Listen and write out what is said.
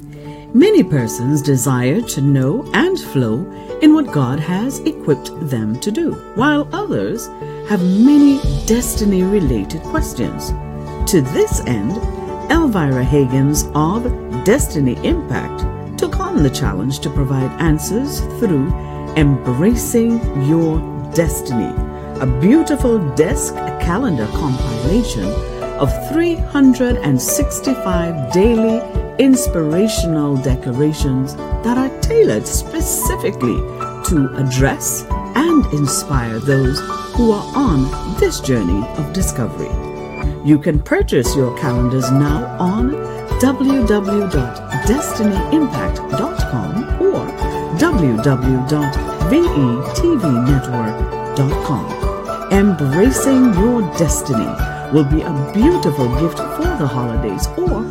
Many persons desire to know and flow in what God has equipped them to do, while others have many destiny related questions. To this end, Elvira Hagins of Destiny Impact took on the challenge to provide answers through Embracing Your Destiny, a beautiful desk calendar compilation of 365 daily inspirational decorations that are tailored specifically to address and inspire those who are on this journey of discovery. You can purchase your calendars now on www.destinyimpact.com or www.vetvnetwork.com. Embracing your destiny will be a beautiful gift for the holidays or